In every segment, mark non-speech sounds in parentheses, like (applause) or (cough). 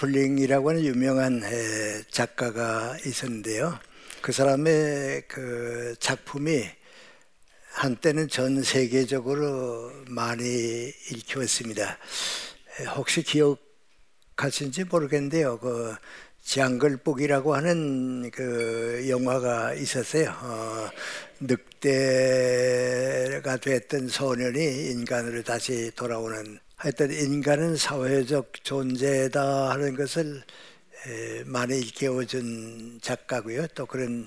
미국의 키플링이라고 하는 유명한 작가가 있었는데요. 그 사람의 그 작품이 한때는 전 세계적으로 많이 읽혔습니다. 혹시 기억하신지 모르겠는데요. 그 정글북이라고 하는 그 영화가 있었어요. 어, 늑대가 됐던 소년이 인간으로 다시 돌아오는 하여튼 인간은 사회적 존재다 하는 것을 에, 많이 일깨워준 작가고요. 또 그런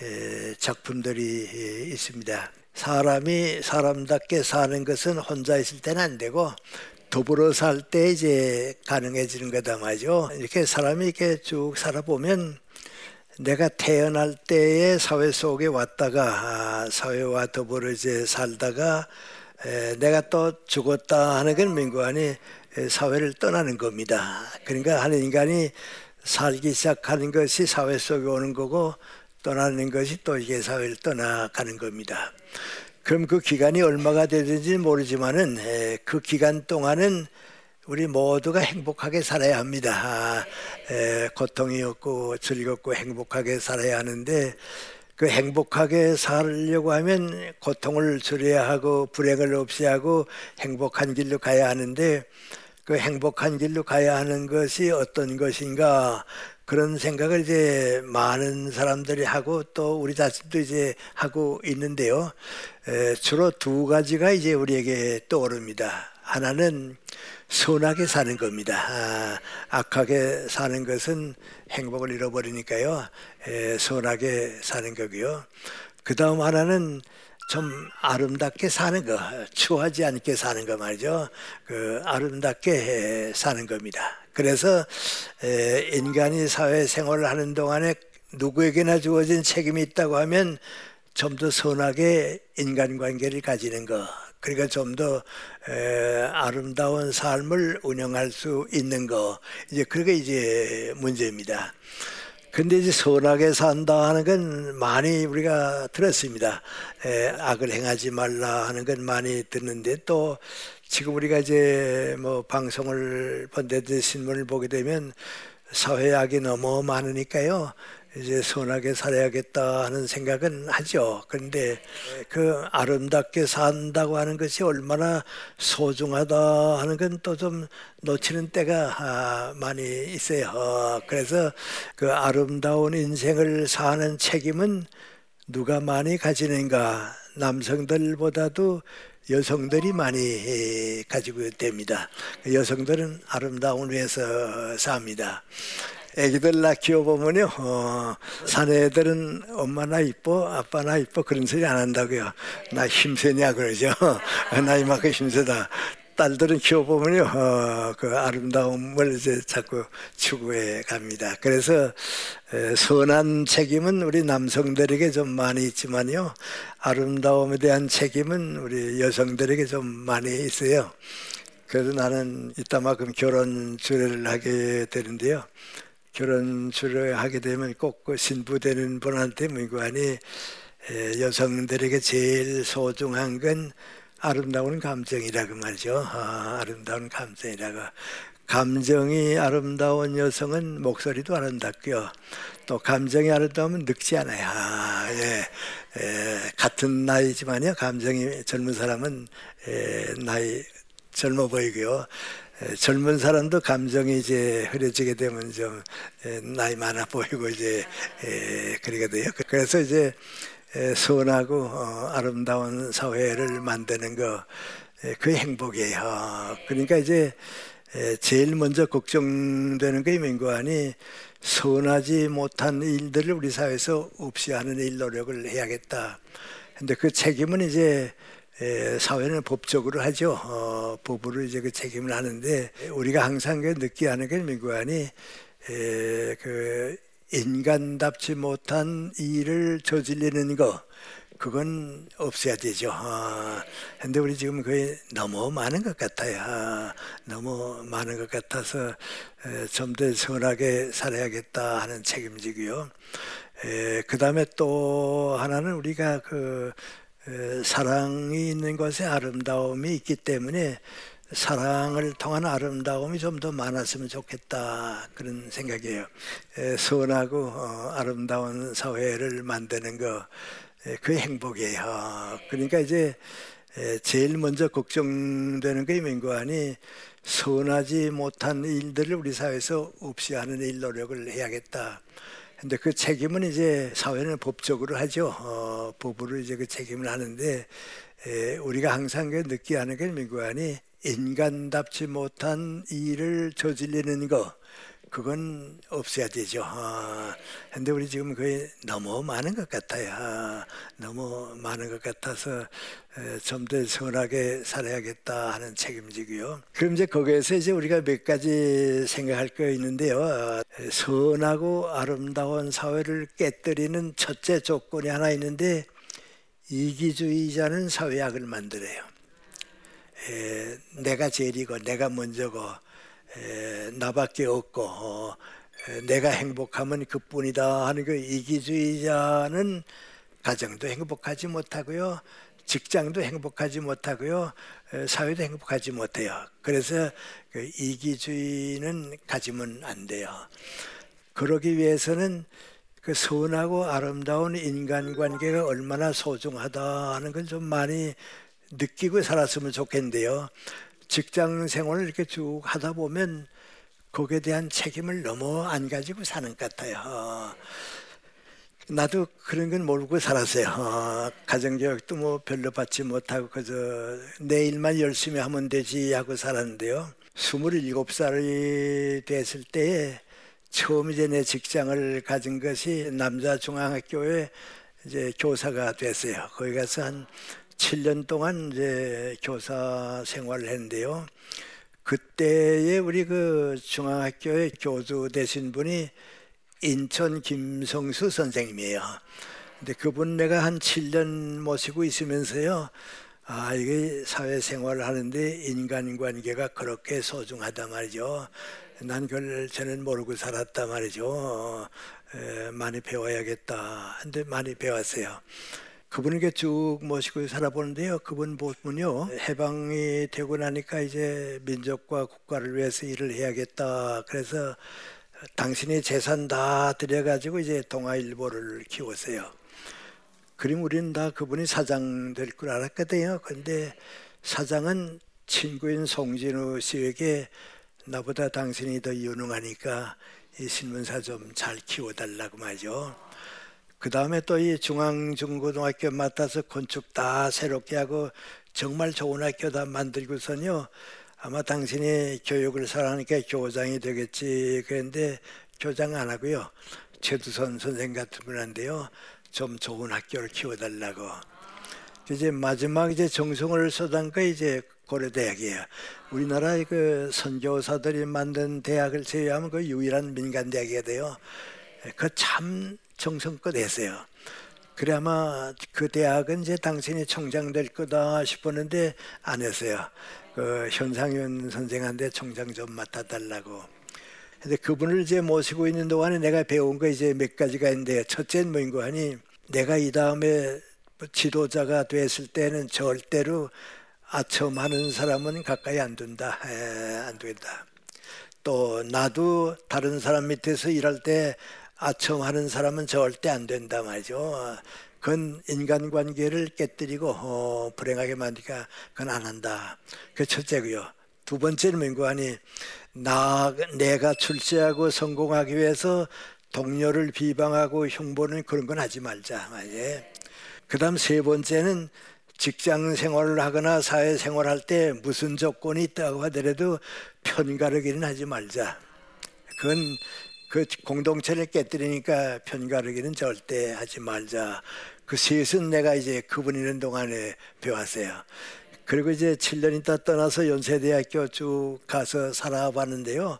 에, 작품들이 있습니다. 사람이 사람답게 사는 것은 혼자 있을 때는 안 되고 더불어 살 때 이제 가능해지는 거다 말이죠. 이렇게 사람이 이렇게 쭉 살아보면 내가 태어날 때의 사회 속에 왔다가 아, 사회와 더불어 이제 살다가 내가 또 죽었다 하는 건 민구안이 사회를 떠나는 겁니다. 그러니까 한 인간이 살기 시작하는 것이 사회 속에 오는 거고 떠나는 것이 또 이게 사회를 떠나가는 겁니다. 그럼 그 기간이 얼마가 되든지 모르지만은 그 기간 동안은 우리 모두가 행복하게 살아야 합니다. 아, 고통이 없고 즐겁고 행복하게 살아야 하는데 그 행복하게 살려고 하면 고통을 줄여야 하고 불행을 없이 하고 행복한 길로 가야 하는데 그 행복한 길로 가야 하는 것이 어떤 것인가 그런 생각을 이제 많은 사람들이 하고 또 우리 자신도 이제 하고 있는데요. 에, 주로 두 가지가 이제 우리에게 떠오릅니다. 하나는 선하게 사는 겁니다. 아, 악하게 사는 것은 행복을 잃어버리니까요. 에, 선하게 사는 거고요. 그 다음 하나는 좀 아름답게 사는 거, 추하지 않게 사는 거 말이죠. 그 아름답게 사는 겁니다. 그래서 인간이 사회 생활을 하는 동안에 누구에게나 주어진 책임이 있다고 하면 좀 더 선하게 인간관계를 가지는 것. 그러니까 좀 더 아름다운 삶을 운영할 수 있는 거. 이제 그게 이제 문제입니다. 근데 이제 선하게 산다 하는 건 많이 우리가 들었습니다. 에, 악을 행하지 말라 하는 건 많이 듣는데 또 지금 우리가 이제 뭐 방송을 본데도 신문을 보게 되면 사회 악이 너무 많으니까요. 이제 선하게 살아야겠다 하는 생각은 하죠. 그런데 그 아름답게 산다고 하는 것이 얼마나 소중하다 하는 건 또 좀 놓치는 때가 아, 많이 있어요. 그래서 그 아름다운 인생을 사는 책임은 누가 많이 가지는가 남성들보다도 여성들이 많이 가지고 됩니다. 여성들은 아름다운 위해서 삽니다. 애기들 낳 키워보면요, 어, 사내들은 엄마 나 이뻐, 아빠 나 이뻐, 그런 소리 안 한다고요. 나 힘세냐, 그러죠. (laughs) 나 이만큼 힘세다. 딸들은 키워보면요, 어, 그 아름다움을 이제 자꾸 추구해 갑니다. 그래서 에, 선한 책임은 우리 남성들에게 좀 많이 있지만요, 아름다움에 대한 책임은 우리 여성들에게 좀 많이 있어요. 그래서 나는 이따만큼 결혼 주례를 하게 되는데요. 결혼 주례 하게 되면 꼭 그 신부되는 분한테 무관히 여성들에게 제일 소중한 건 아름다운 감정이라고 말이죠. 아, 름다운 감정이라고. 감정이 아름다운 여성은 목소리도 아름답고요. 또 감정이 아름다우면 늙지 않아요. 아, 예. 에, 같은 나이지만요. 감정이 젊은 사람은 에, 나이 젊어 보이고요. 에, 젊은 사람도 감정이 이제 흐려지게 되면 좀 에, 나이 많아 보이고 이제 에, 그러게 돼요. 그래서 이제 선하고 어, 아름다운 사회를 만드는 거, 그 행복이에요. 그러니까 이제 제일 먼저 걱정되는 게 민구안이 선하지 못한 일들을 우리 사회에서 없이 하는 일 노력을 해야겠다. 근데 그 책임은 이제 사회는 법적으로 하죠. 어, 법으로 이제 그 책임을 하는데 우리가 항상 그 느끼하는 게 민구안이 그 인간답지 못한 일을 저질리는 거 그건 없어야 되죠. 아, 근데 우리 지금 거의 너무 많은 것 같아요. 아, 너무 많은 것 같아서 좀 더 선하게 살아야겠다 하는 책임지고요. 그 다음에 또 하나는 우리가 그 에, 사랑이 있는 것에 아름다움이 있기 때문에 사랑을 통한 아름다움이 좀 더 많았으면 좋겠다 그런 생각이에요. 선하고 어, 아름다운 사회를 만드는 거 그 행복이에요. 그러니까 이제 제일 먼저 걱정되는 게 민구안이 선하지 못한 일들을 우리 사회에서 없이 하는 일 노력을 해야겠다. 근데 그 책임은 이제 사회는 법적으로 하죠. 어, 법으로 이제 그 책임을 하는데 에, 우리가 항상 그 느끼하는 게 민구안이 인간답지 못한 일을 저지르는 거 그건 없어야 되죠. 아, 근데 우리 지금 거의 너무 많은 것 같아요. 아, 너무 많은 것 같아서 좀 더 선하게 살아야겠다 하는 책임지고요. 그럼 이제 거기에서 이제 우리가 몇 가지 생각할 거 있는데요. 아, 선하고 아름다운 사회를 깨뜨리는 첫째 조건이 하나 있는데 이기주의자는 사회학을 만들어요. 에, 내가 제일이고 내가 먼저고 에, 나밖에 없고 어, 에, 내가 행복하면 그뿐이다 하는 그 이기주의자는 가정도 행복하지 못하고요. 직장도 행복하지 못하고요. 사회도 행복하지 못해요. 그래서 그 이기주의는 가지면 안 돼요. 그러기 위해서는 그 선하고 아름다운 인간관계가 얼마나 소중하다 하는 걸 좀 많이 느끼고 살았으면 좋겠는데요. 직장 생활을 이렇게 쭉 하다 보면 거기에 대한 책임을 너무 안 가지고 사는 것 같아요. 나도 그런 건 모르고 살았어요. 가정교육도 뭐 별로 받지 못하고 그저 내 일만 열심히 하면 되지 하고 살았는데요. 27살이 됐을 때에 처음 이제 내 직장을 가진 것이 남자 중앙학교에 이제 교사가 됐어요. 거기 가서 한 7년 동안 이제 교사 생활을 했는데요. 그때에 우리 그 중앙학교의 교주 되신 분이 인천 김성수 선생님이에요. 근데 그분 내가 한 7년 모시고 있으면서요. 아, 이게 사회생활을 하는데 인간관계가 그렇게 소중하다 말이죠. 난 그걸 저는 모르고 살았다 말이죠. 에, 많이 배워야겠다. 근데 많이 배웠어요. 그분에게 쭉 모시고 살아보는데요. 그분 보면요. 해방이 되고 나니까 이제 민족과 국가를 위해서 일을 해야겠다. 그래서 당신이 재산 다 들여가지고 이제 동아일보를 키웠어요. 그럼 우리는 다 그분이 사장 될 줄 알았거든요. 근데 사장은 친구인 송진우 씨에게 나보다 당신이 더 유능하니까 이 신문사 좀 잘 키워달라고 말이죠. 그 다음에 또 이 중앙중고등학교 맡아서 건축 다 새롭게 하고 정말 좋은 학교 다 만들고선요. 아마 당신이 교육을 사랑하니까 교장이 되겠지. 그런데 교장 안 하고요. 최두선 선생 같은 분한테요. 좀 좋은 학교를 키워달라고. 이제 마지막 이제 정성을 쏟은 거 이제 고려대학이에요. 우리나라 그 선교사들이 만든 대학을 제외하면 그 유일한 민간 대학이 돼요. 그 참 정성껏 했어요. 그래 아마 그 대학은 이제 당신이 총장 될 거다 싶었는데 안 했어요. 그 현상윤 선생한테 총장 좀 맡아달라고. 근데 그분을 이제 모시고 있는 동안에 내가 배운 거 이제 몇 가지가 있는데 첫째는 뭐인 거 하니 내가 이 다음에 지도자가 됐을 때는 절대로 아첨하는 사람은 가까이 안 둔다. 에, 안 된다. 또 나도 다른 사람 밑에서 일할 때 아첨하는 사람은 절대 안 된다 말이죠. 그건 인간관계를 깨뜨리고 어, 불행하게 만드니까 그건 안 한다. 그 첫째고요. 두 번째는 민구하니 나 내가 출세하고 성공하기 위해서 동료를 비방하고 흉보는 그런 건 하지 말자. 예. 그다음 세 번째는 직장 생활을 하거나 사회 생활할 때 무슨 조건이 있다고 하더라도 편가르기는 하지 말자. 그건 그 공동체를 깨뜨리니까 편가르기는 절대 하지 말자. 그 셋은 내가 이제 그분 있는 동안에 배웠어요. 그리고 이제 7년 있다 떠나서 연세대학교 쭉 가서 살아봤는데요.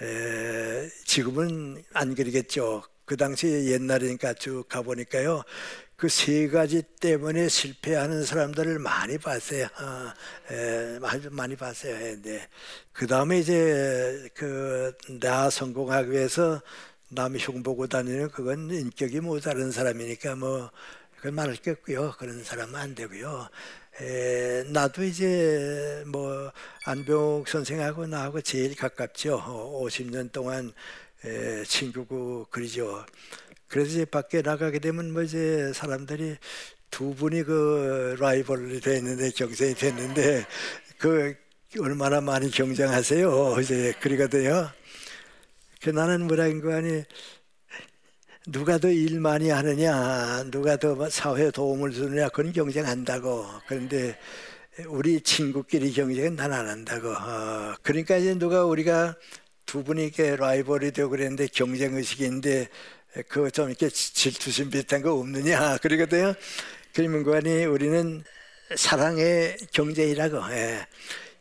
에, 지금은 안 그러겠죠. 그 당시 옛날이니까 쭉 가보니까요. 그 세 가지 때문에 실패하는 사람들을 많이 봤어요. 어, 에, 많이 봤어요. 네. 그 다음에 이제 그 나 성공하기 위해서 남 흉보고 다니는 그건 인격이 모자른 사람이니까 뭐 그건 말할 게 없고요. 그런 사람은 안 되고요. 에, 나도 이제 뭐 안병욱 선생하고 나하고 제일 가깝죠. 50년 동안 에, 친구고 그러죠. 그래서 이제 밖에 나가게 되면 뭐 이제 사람들이 두 분이 그 라이벌이 됐는데 경쟁이 됐는데 그 얼마나 많이 경쟁하세요. 이제 그러거든요. 그 나는 뭐라는 거 아니 누가 더 일 많이 하느냐, 누가 더 사회에 도움을 주느냐, 그건 경쟁한다고. 그런데 우리 친구끼리 경쟁은 난 안 한다고. 어, 그러니까 이제 누가 우리가 두 분이 이렇게 라이벌이 되고 그랬는데 경쟁 의식인데 그 좀 이렇게 질투심 비슷한 거 없느냐 (laughs) 그러거든요. 거니 우리는 사랑의 경쟁이라고. 예.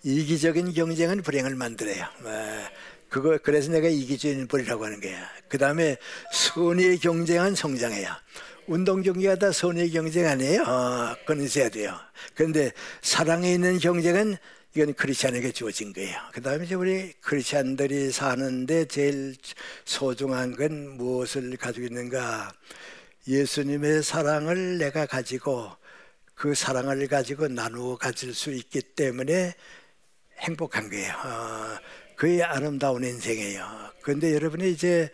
이기적인 경쟁은 불행을 만들어요. 예. 그거 그래서 내가 이기주의는 버리라고 하는 거야. 그 다음에 선의의 경쟁은 성장해요. 운동 경기가 다 선의의 경쟁 아니에요. 어, 그건 있어야 돼요. 그런데 사랑에 있는 경쟁은 이건 크리스찬에게 주어진 거예요. 그 다음에 이제 우리 크리스찬들이 사는데 제일 소중한 건 무엇을 가지고 있는가? 예수님의 사랑을 내가 가지고 그 사랑을 가지고 나누어 가질 수 있기 때문에 행복한 거예요. 어, 그의 아름다운 인생이에요. 그런데 여러분이 이제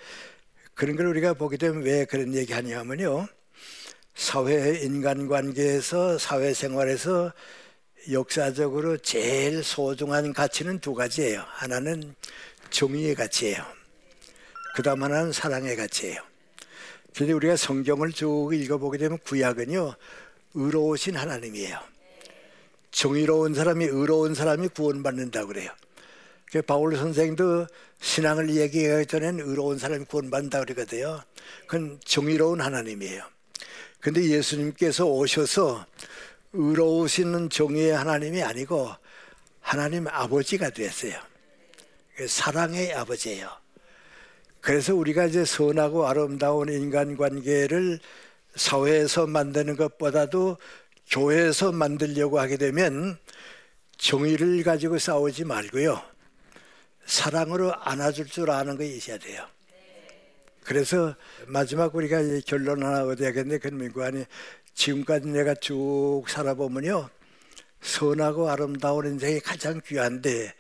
그런 걸 우리가 보게 되면 왜 그런 얘기 하냐면요. 사회 인간관계에서 사회생활에서 역사적으로 제일 소중한 가치는 두 가지예요. 하나는 정의의 가치예요. 그 다음 하나는 사랑의 가치예요. 그런데 우리가 성경을 쭉 읽어보게 되면 구약은요, 의로우신 하나님이에요. 정의로운 사람이, 의로운 사람이 구원받는다고 그래요. 그 바울 선생도 신앙을 얘기하기 전엔 의로운 사람이 구원받는다 그러거든요. 그건 정의로운 하나님이에요. 근데 예수님께서 오셔서 의로우시는 정의의 하나님이 아니고 하나님 아버지가. 그 사랑의 아버지예요. 그래서 우리가 이제 선하고 아름다운 인간관계를 사회에서 만드는 것보다도 교회에서 만들려고 하게 되면 정의를 가지고 싸우지 말고요. 사랑으로 안아줄 줄 아는 거 있어야 돼요. 그래서 마지막 우리가 결론 하나 얻어야겠는데 그민관이 지금까지 내가 쭉 살아보면요 선하고 아름다운 인생이 가장 귀한데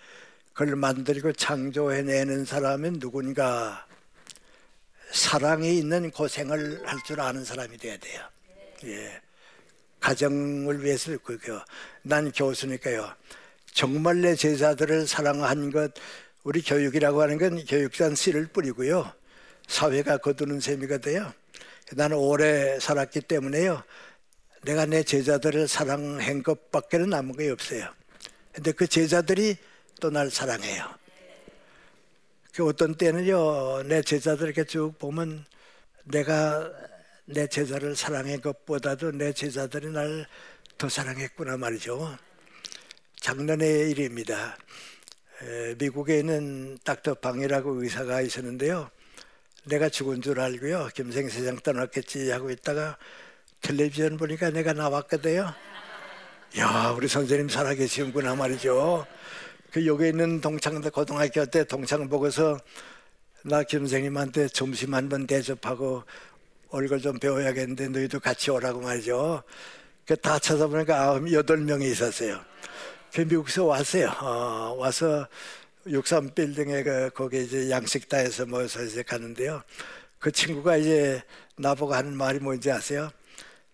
그걸 만들고 창조해내는 사람은 누군가 사랑이 있는 고생을 할 줄 아는 사람이 돼야 돼요. 예. 가정을 위해서 그게요. 난 교수니까요. 정말 내 제자들을 사랑한 것 우리 교육이라고 하는 건 교육산 씨를 뿌리고요. 사회가 거두는 셈이가 돼요. 나는 오래 살았기 때문에요. 내가 내 제자들을 사랑한 것밖에 남은 게 없어요. 근데 그 제자들이 또 날 사랑해요. 그 어떤 때는요, 내 제자들 이렇게 쭉 보면 내가 내 제자를 사랑한 것보다도 내 제자들이 날 더 사랑했구나 말이죠. 작년의 일입니다. 미국에 있는 닥터 방이라고 의사가 있었는데요. 내가 죽은 줄 알고요. 김생세장 떠났겠지 하고 있다가 텔레비전 보니까 내가 나왔거든요. 야, 우리 선생님 살아계시는구나 말이죠. 그 여기 있는 동창대 고등학교 때 동창 보고서 나 김생님한테 점심 한 번 대접하고 얼굴 좀 배워야겠는데 너희도 같이 오라고 말이죠. 그 다 찾아보니까 아홉 여덟 명이 있었어요. 그 미국에서 왔어요. 어, 와서 63 빌딩에 그 거기 이제 양식다에서 모여서 이제 가는데요. 그 친구가 이제 나보고 하는 말이 뭔지 아세요?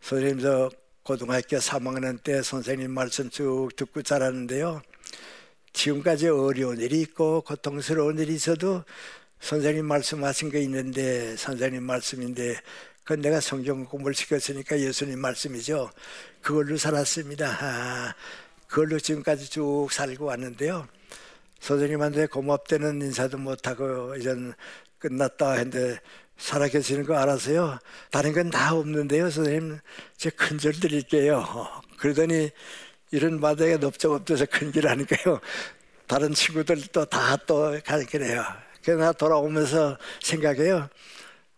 선생님 저 고등학교 3학년 때 선생님 말씀 쭉 듣고 자랐는데요. 지금까지 어려운 일이 있고 고통스러운 일이 있어도 선생님 말씀하신 게 있는데 선생님 말씀인데 그건 내가 성경 공부를 시켰으니까 예수님 말씀이죠. 그걸로 살았습니다. 아, 그걸로 지금까지 쭉 살고 왔는데요. 선생님한테 고맙다는 인사도 못하고 이젠 끝났다 했는데 살아계시는 거 알아서요. 다른 건 다 없는데요. 선생님, 제 큰절 드릴게요. 그러더니 이런 마당에 넓적 없어서 큰길 하니까요. 다른 친구들도 다또 가르치네요. 그래서 돌아오면서 생각해요.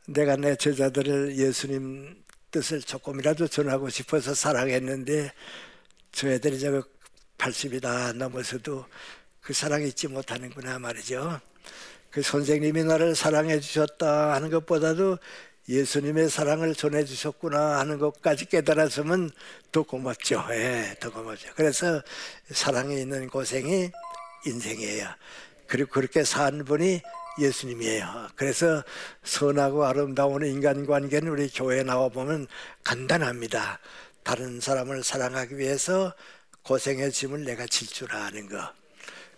내가 내 제자들을 예수님 뜻을 조금이라도 전하고 싶어서 사랑했는데 저 애들이 저거 80이 다 넘어서도 그 사랑 잊지 못하는구나 말이죠. 그 선생님이 나를 사랑해 주셨다 하는 것보다도 예수님의 사랑을 전해 주셨구나 하는 것까지 깨달았으면 더 고맙죠. 예, 더 고맙죠. 그래서 사랑에 있는 고생이 인생이에요. 그리고 그렇게 산 분이 예수님이에요. 그래서 선하고 아름다운 인간관계는 우리 교회에 나와 보면 간단합니다. 다른 사람을 사랑하기 위해서 고생의 짐을 내가 질 줄 아는 거.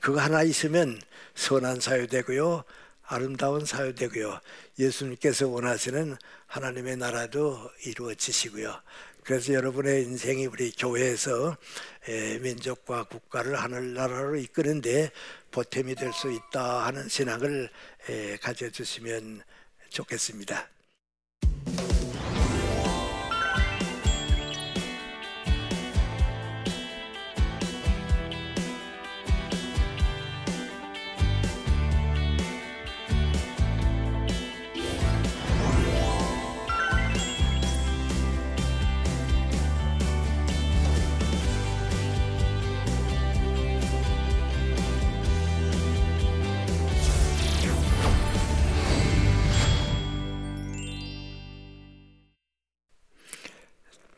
그거 하나 있으면 선한 사회 되고요. 아름다운 사회 되고요. 예수님께서 원하시는 하나님의 나라도 이루어지시고요. 그래서 여러분의 인생이 우리 교회에서 민족과 국가를 하늘나라로 이끄는데 보탬이 될 수 있다 하는 신앙을 가져주시면 좋겠습니다.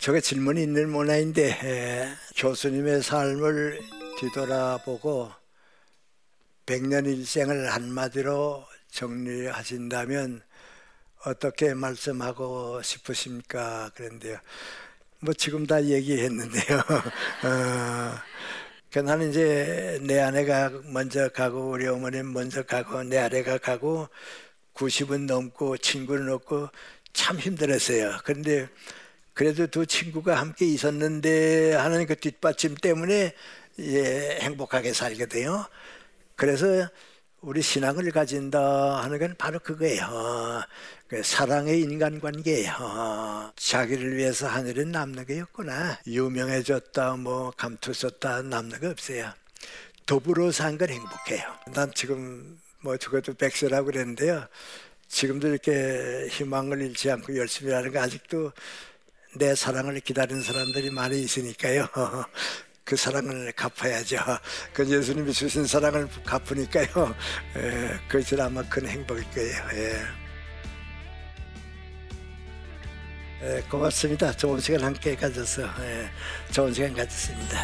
저게 질문이 있는 모양인데 교수님의 삶을 뒤돌아보고 백년 일생을 한마디로 정리하신다면 어떻게 말씀하고 싶으십니까? 그런데요. 뭐 지금 다 얘기했는데요. (laughs) 어, 그 나는 이제 내 아내가 먼저 가고 우리 어머님 먼저 가고 내 아내가 가고 90은 넘고 친구는 없고 참 힘들었어요. 그런데 그래도 두 친구가 함께 있었는데 하는 그 뒷받침 때문에 예, 행복하게 살게 돼요. 그래서 우리 신앙을 가진다 하는 건 바로 그거예요. 그 사랑의 인간관계예요. 자기를 위해서 하늘은 남는 게 없구나. 유명해졌다, 뭐 감투 썼다 남는 거 없어요. 더불어 산 건 행복해요. 난 지금 뭐 죽어도 백세라고 그랬는데요. 지금도 이렇게 희망을 잃지 않고 열심히 하는 거 아직도 내 사랑을 기다리는 사람들이 많이 있으니까요. (laughs) 그 사랑을 갚아야죠. 그 예수님이 주신 사랑을 갚으니까요. 예, 그것이 아마 큰 행복일 거예요. 예. 예, 고맙습니다. 좋은 시간 함께 가져서 예, 좋은 시간 가졌습니다.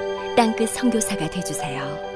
땅끝 성교사가 되주세요